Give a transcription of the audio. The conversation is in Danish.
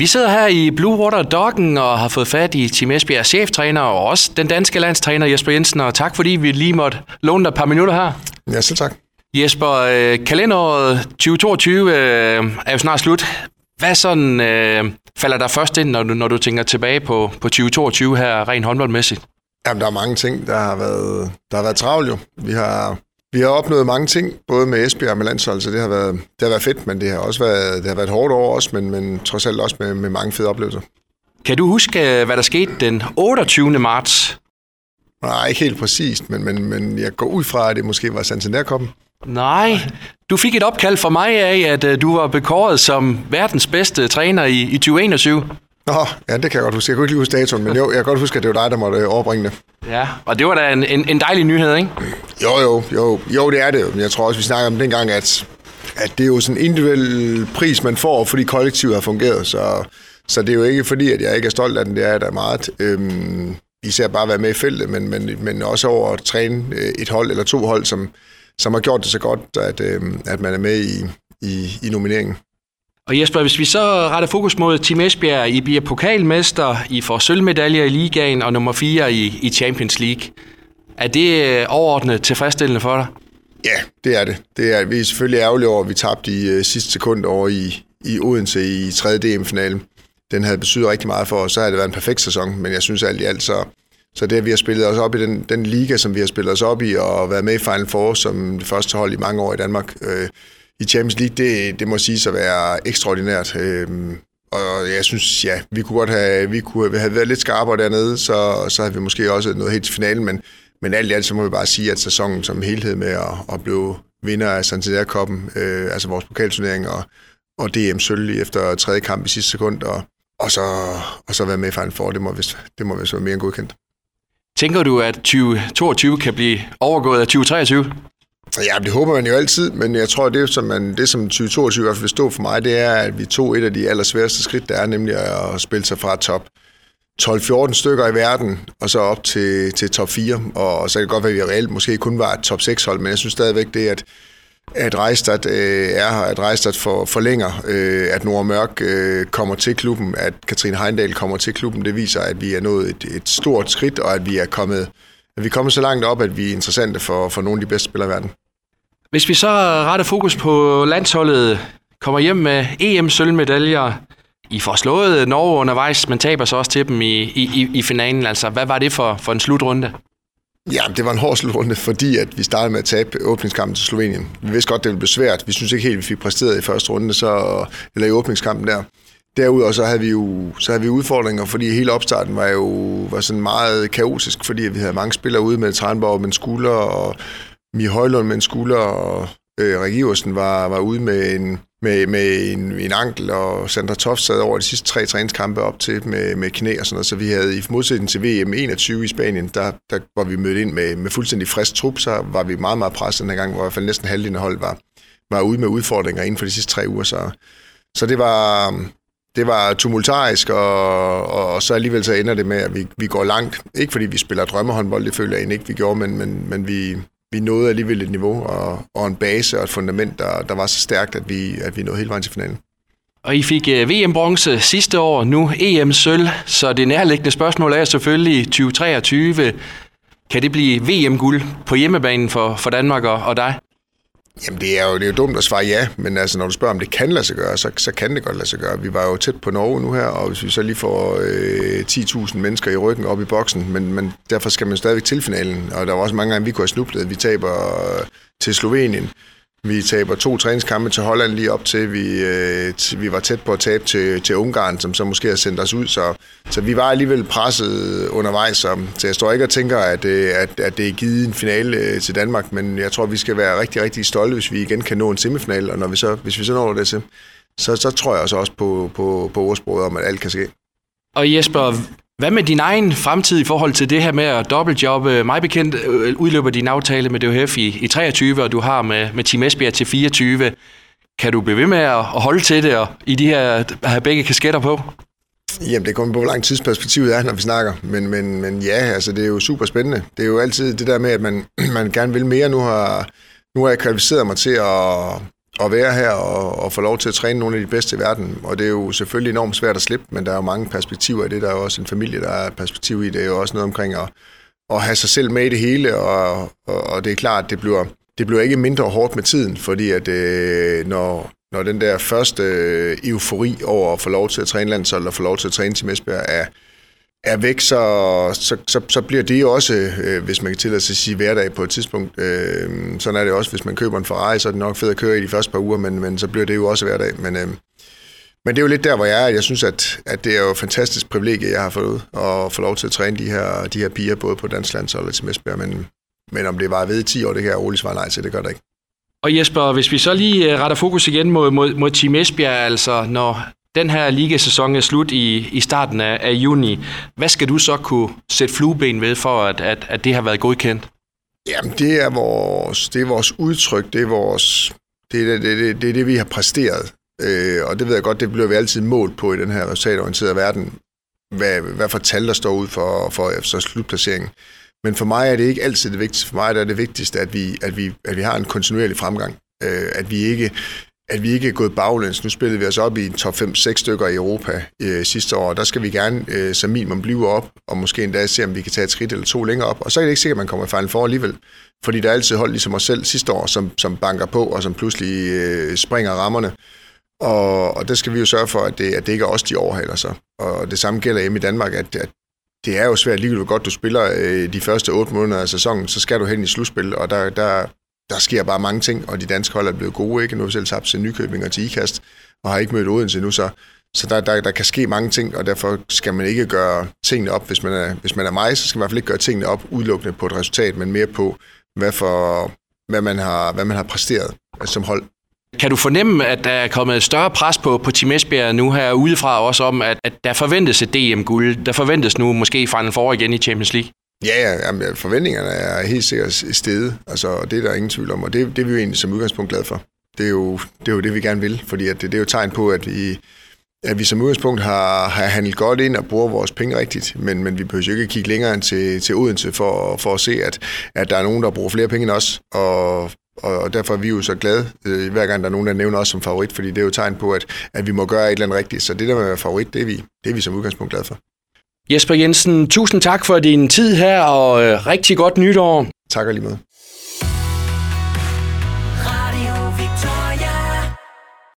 Vi sidder her i Blue Water Doggen og har fået fat i Team Esbjerg cheftræner og også den danske landstræner Jesper Jensen. Og tak fordi vi lige måtte låne dig et par minutter her. Ja, selv tak. Jesper, øh, kalenderåret 2022 øh, er jo snart slut. Hvad sådan øh, falder der først ind, når du, når du tænker tilbage på, på 2022 her rent håndboldmæssigt? Jamen, der er mange ting, der har været, der har været travlt jo. Vi har, vi har opnået mange ting, både med Esbjerg og med landsholdet, så det har været, det har været fedt, men det har også været, det har været et hårdt år også, men, men trods alt også med, med mange fede oplevelser. Kan du huske, øh, hvad der skete den 28. marts? Nej, ikke helt præcist, men, men, men jeg går ud fra, at det måske var Santander-koppen. Nej, du fik et opkald fra mig af, at øh, du var bekåret som verdens bedste træner i, i 2021. Nå, ja, det kan jeg godt huske. Jeg kunne ikke lige huske datoen, men jo, jeg kan godt huske, at det var dig, der måtte overbringe det. Ja, og det var da en, en, en dejlig nyhed, ikke? Jo, jo, jo, jo, det er det. Men jeg tror også, vi snakker om dengang, at, at det er jo sådan en individuel pris, man får, fordi kollektivet har fungeret. Så, så det er jo ikke fordi, at jeg ikke er stolt af den. Det er jeg da meget. Øhm, især bare at være med i feltet, men, men, men også over at træne øh, et hold eller to hold, som, som har gjort det så godt, at, øhm, at man er med i, i, i nomineringen. Og Jesper, hvis vi så retter fokus mod Team Esbjerg, I bliver pokalmester, I får sølvmedaljer i ligaen og nummer 4 i, i Champions League. Er det øh, overordnet tilfredsstillende for dig? Ja, det er det. det er, vi er selvfølgelig ærgerlige over, at vi tabte i uh, sidste sekund over i, i Odense i 3. DM-finalen. Den havde betydet rigtig meget for os. Så havde det været en perfekt sæson, men jeg synes alt i alt, så, så det, at vi har spillet os op i den, den liga, som vi har spillet os op i, og været med i Final Four som det første hold i mange år i Danmark, øh, i Champions League, det, det må sige at være ekstraordinært. Øhm, og jeg synes, ja, vi kunne godt have, vi kunne have været lidt skarpere dernede, så, så havde vi måske også noget helt til finalen, men, men alt i alt, så må vi bare sige, at sæsonen som helhed med at, at blive vinder af Santander-koppen, øh, altså vores pokalturnering, og, og DM sølv efter tredje kamp i sidste sekund, og, og, så, og så være med i Final Four, det må vist, det må vist være mere end godkendt. Tænker du, at 2022 kan blive overgået af 2023? Ja, det håber man jo altid, men jeg tror, det som, man, det, som 2022 i hvert fald vil stå for mig, det er, at vi tog et af de allersværeste skridt, der er nemlig at spille sig fra top 12-14 stykker i verden, og så op til, til top 4. Og så kan det godt være, at vi reelt måske kun var et top 6 hold, men jeg synes stadigvæk, det at at Rejstad øh, er her, at Rejstad for, forlænger, øh, at Nora Mørk øh, kommer til klubben, at Katrine Heindal kommer til klubben. Det viser, at vi er nået et, et stort skridt, og at vi er kommet at vi er kommet så langt op, at vi er interessante for, for nogle af de bedste spillere i verden. Hvis vi så retter fokus på landsholdet, kommer hjem med EM-sølvmedaljer, I får slået Norge undervejs, men taber så også til dem i, i, i finalen. Altså, hvad var det for, for en slutrunde? Ja, det var en hård slutrunde, fordi at vi startede med at tabe åbningskampen til Slovenien. Vi vidste godt, det ville blive svært. Vi synes ikke helt, at vi fik præsteret i første runde, så, eller i åbningskampen der. Derudover så havde vi jo så havde vi udfordringer, fordi hele opstarten var jo var sådan meget kaotisk, fordi vi havde mange spillere ude med Tranborg med skulder, og Mi Højlund med en skulder, og øh, Regiversen var, var ude med en, med, med en, en ankel, og Sandra Toft sad over de sidste tre træningskampe op til med, med knæ og sådan noget. Så vi havde i modsætning til VM 21 i Spanien, der, der var vi mødt ind med, med fuldstændig frisk trup, så var vi meget, meget presset den her gang, hvor i hvert fald næsten halvdelen af holdet var, var ude med udfordringer inden for de sidste tre uger. Så, så det var, det var tumultarisk, og, og, og så alligevel så ender det med, at vi, vi går langt. Ikke fordi vi spiller drømmehåndbold, det føler jeg ikke, vi gjorde, men, men, men vi, vi nåede alligevel et niveau og, og en base og et fundament, der, der var så stærkt, at vi, at vi nåede hele vejen til finalen. Og I fik øh, VM-bronze sidste år, nu EM-sølv, så det nærliggende spørgsmål er selvfølgelig 2023. Kan det blive VM-guld på hjemmebanen for, for Danmark og, og dig? Jamen, det er, jo, det er jo dumt at svare ja, men altså, når du spørger, om det kan lade sig gøre, så, så kan det godt lade sig gøre. Vi var jo tæt på Norge nu her, og hvis vi så lige får øh, 10.000 mennesker i ryggen op i boksen, men, men derfor skal man stadigvæk til finalen, og der var også mange gange, vi kunne have snublet. Vi taber øh, til Slovenien, vi taber to træningskampe til Holland lige op til, vi, øh, vi var tæt på at tabe til, til Ungarn, som så måske har sendt os ud. Så, så vi var alligevel presset undervejs. Så, så jeg står ikke og tænker, at, øh, at, at det er givet en finale øh, til Danmark, men jeg tror, vi skal være rigtig, rigtig stolte, hvis vi igen kan nå en semifinal. Og når vi så, hvis vi så når det til, så, så tror jeg også på, på, på ordsproget om, at alt kan ske. Og Jesper, hvad med din egen fremtid i forhold til det her med at dobbeltjobbe? Mig bekendt øh, udløber din aftale med DHF i, i 23, og du har med, med Team Esbjerg til 24. Kan du blive ved med at holde til det, og i de her at have begge kasketter på? Jamen, det kommer på, hvor lang tidsperspektivet er, når vi snakker. Men, men, men ja, altså, det er jo super spændende. Det er jo altid det der med, at man, man gerne vil mere. Nu har, nu har jeg kvalificeret mig til at, at være her og, og få lov til at træne nogle af de bedste i verden. Og det er jo selvfølgelig enormt svært at slippe, men der er jo mange perspektiver i det. Der er jo også en familie, der er et perspektiv i. Det er jo også noget omkring at, at have sig selv med i det hele, og, og, og det er klart, at det bliver, det bliver ikke mindre hårdt med tiden, fordi at øh, når, når den der første øh, eufori over at få lov til at træne landshold og få lov til at træne til Esbjerg er, er væk, så, så, så, så bliver det jo også, øh, hvis man kan tillade sig at sige hverdag på et tidspunkt. Øh, sådan er det også, hvis man køber en Ferrari, så er det nok fedt at køre i de første par uger, men, men så bliver det jo også hverdag. Men, øh, men det er jo lidt der, hvor jeg er. Jeg synes, at, at det er jo et fantastisk privilegie, jeg har fået at få lov til at træne de her, de her piger, både på dansk landshold og til Esbjerg, men, men om det var ved i 10 år, det kan jeg roligt svare nej til, det gør det ikke. Og Jesper, hvis vi så lige øh, retter fokus igen mod, mod, mod Team Esbjerg, altså når den her ligasæson er slut i, i starten af, af juni, hvad skal du så kunne sætte flueben ved for, at, at, at det har været godkendt? Jamen, det er vores, det er vores udtryk, det er vores, det er det, det, det, er det vi har præsteret. Øh, og det ved jeg godt, det bliver vi altid målt på i den her resultatorienterede verden, hvad, hvad for tal, der står ud for, for så slutplaceringen. Men for mig er det ikke altid det vigtigste. For mig er det vigtigste, at vi, at vi, at vi har en kontinuerlig fremgang. Øh, at vi ikke at vi ikke er gået baglæns. Nu spillede vi os op i en top 5-6 stykker i Europa øh, sidste år, der skal vi gerne øh, som minimum blive op, og måske endda se, om vi kan tage et skridt eller to længere op. Og så er det ikke sikkert, at man kommer i Final for alligevel. Fordi der er altid hold ligesom os selv sidste år, som, som banker på, og som pludselig øh, springer rammerne. Og, og der skal vi jo sørge for, at det, at det ikke er os, de overhaler sig. Og det samme gælder hjemme i Danmark, at, at det er jo svært, ligegyldigt hvor godt du spiller øh, de første otte måneder af sæsonen, så skal du hen i slutspil, og der, der, der sker bare mange ting, og de danske hold er blevet gode, ikke? Nu har vi selv tabt til Nykøbing og til IKAST, og har ikke mødt Odense nu, så, så der, der, der kan ske mange ting, og derfor skal man ikke gøre tingene op. Hvis man er, hvis man er mig, så skal man i hvert fald ikke gøre tingene op udelukkende på et resultat, men mere på, hvad, for, hvad, man, har, hvad man har præsteret som hold. Kan du fornemme, at der er kommet et større pres på, på Team Esbjerg nu her udefra også om, at, at der forventes et DM-guld? Der forventes nu måske Final Four igen i Champions League? Ja, ja jamen, forventningerne er helt sikkert steget, altså, det er der ingen tvivl om, og det, det er vi jo egentlig som udgangspunkt glade for. Det er jo det, er jo det vi gerne vil, fordi at det, det er jo tegn på, at vi, at vi som udgangspunkt har, har handlet godt ind og bruger vores penge rigtigt, men, men vi behøver jo ikke kigge længere end til, til Odense for, for at se, at, at der er nogen, der bruger flere penge end os, og og derfor er vi jo så glade, øh, hver gang der er nogen, der nævner os som favorit, fordi det er jo tegn på, at, at vi må gøre et eller andet rigtigt. Så det der med at være favorit, det er vi, det er vi som udgangspunkt glade for. Jesper Jensen, tusind tak for din tid her, og øh, rigtig godt nytår. Tak og lige med.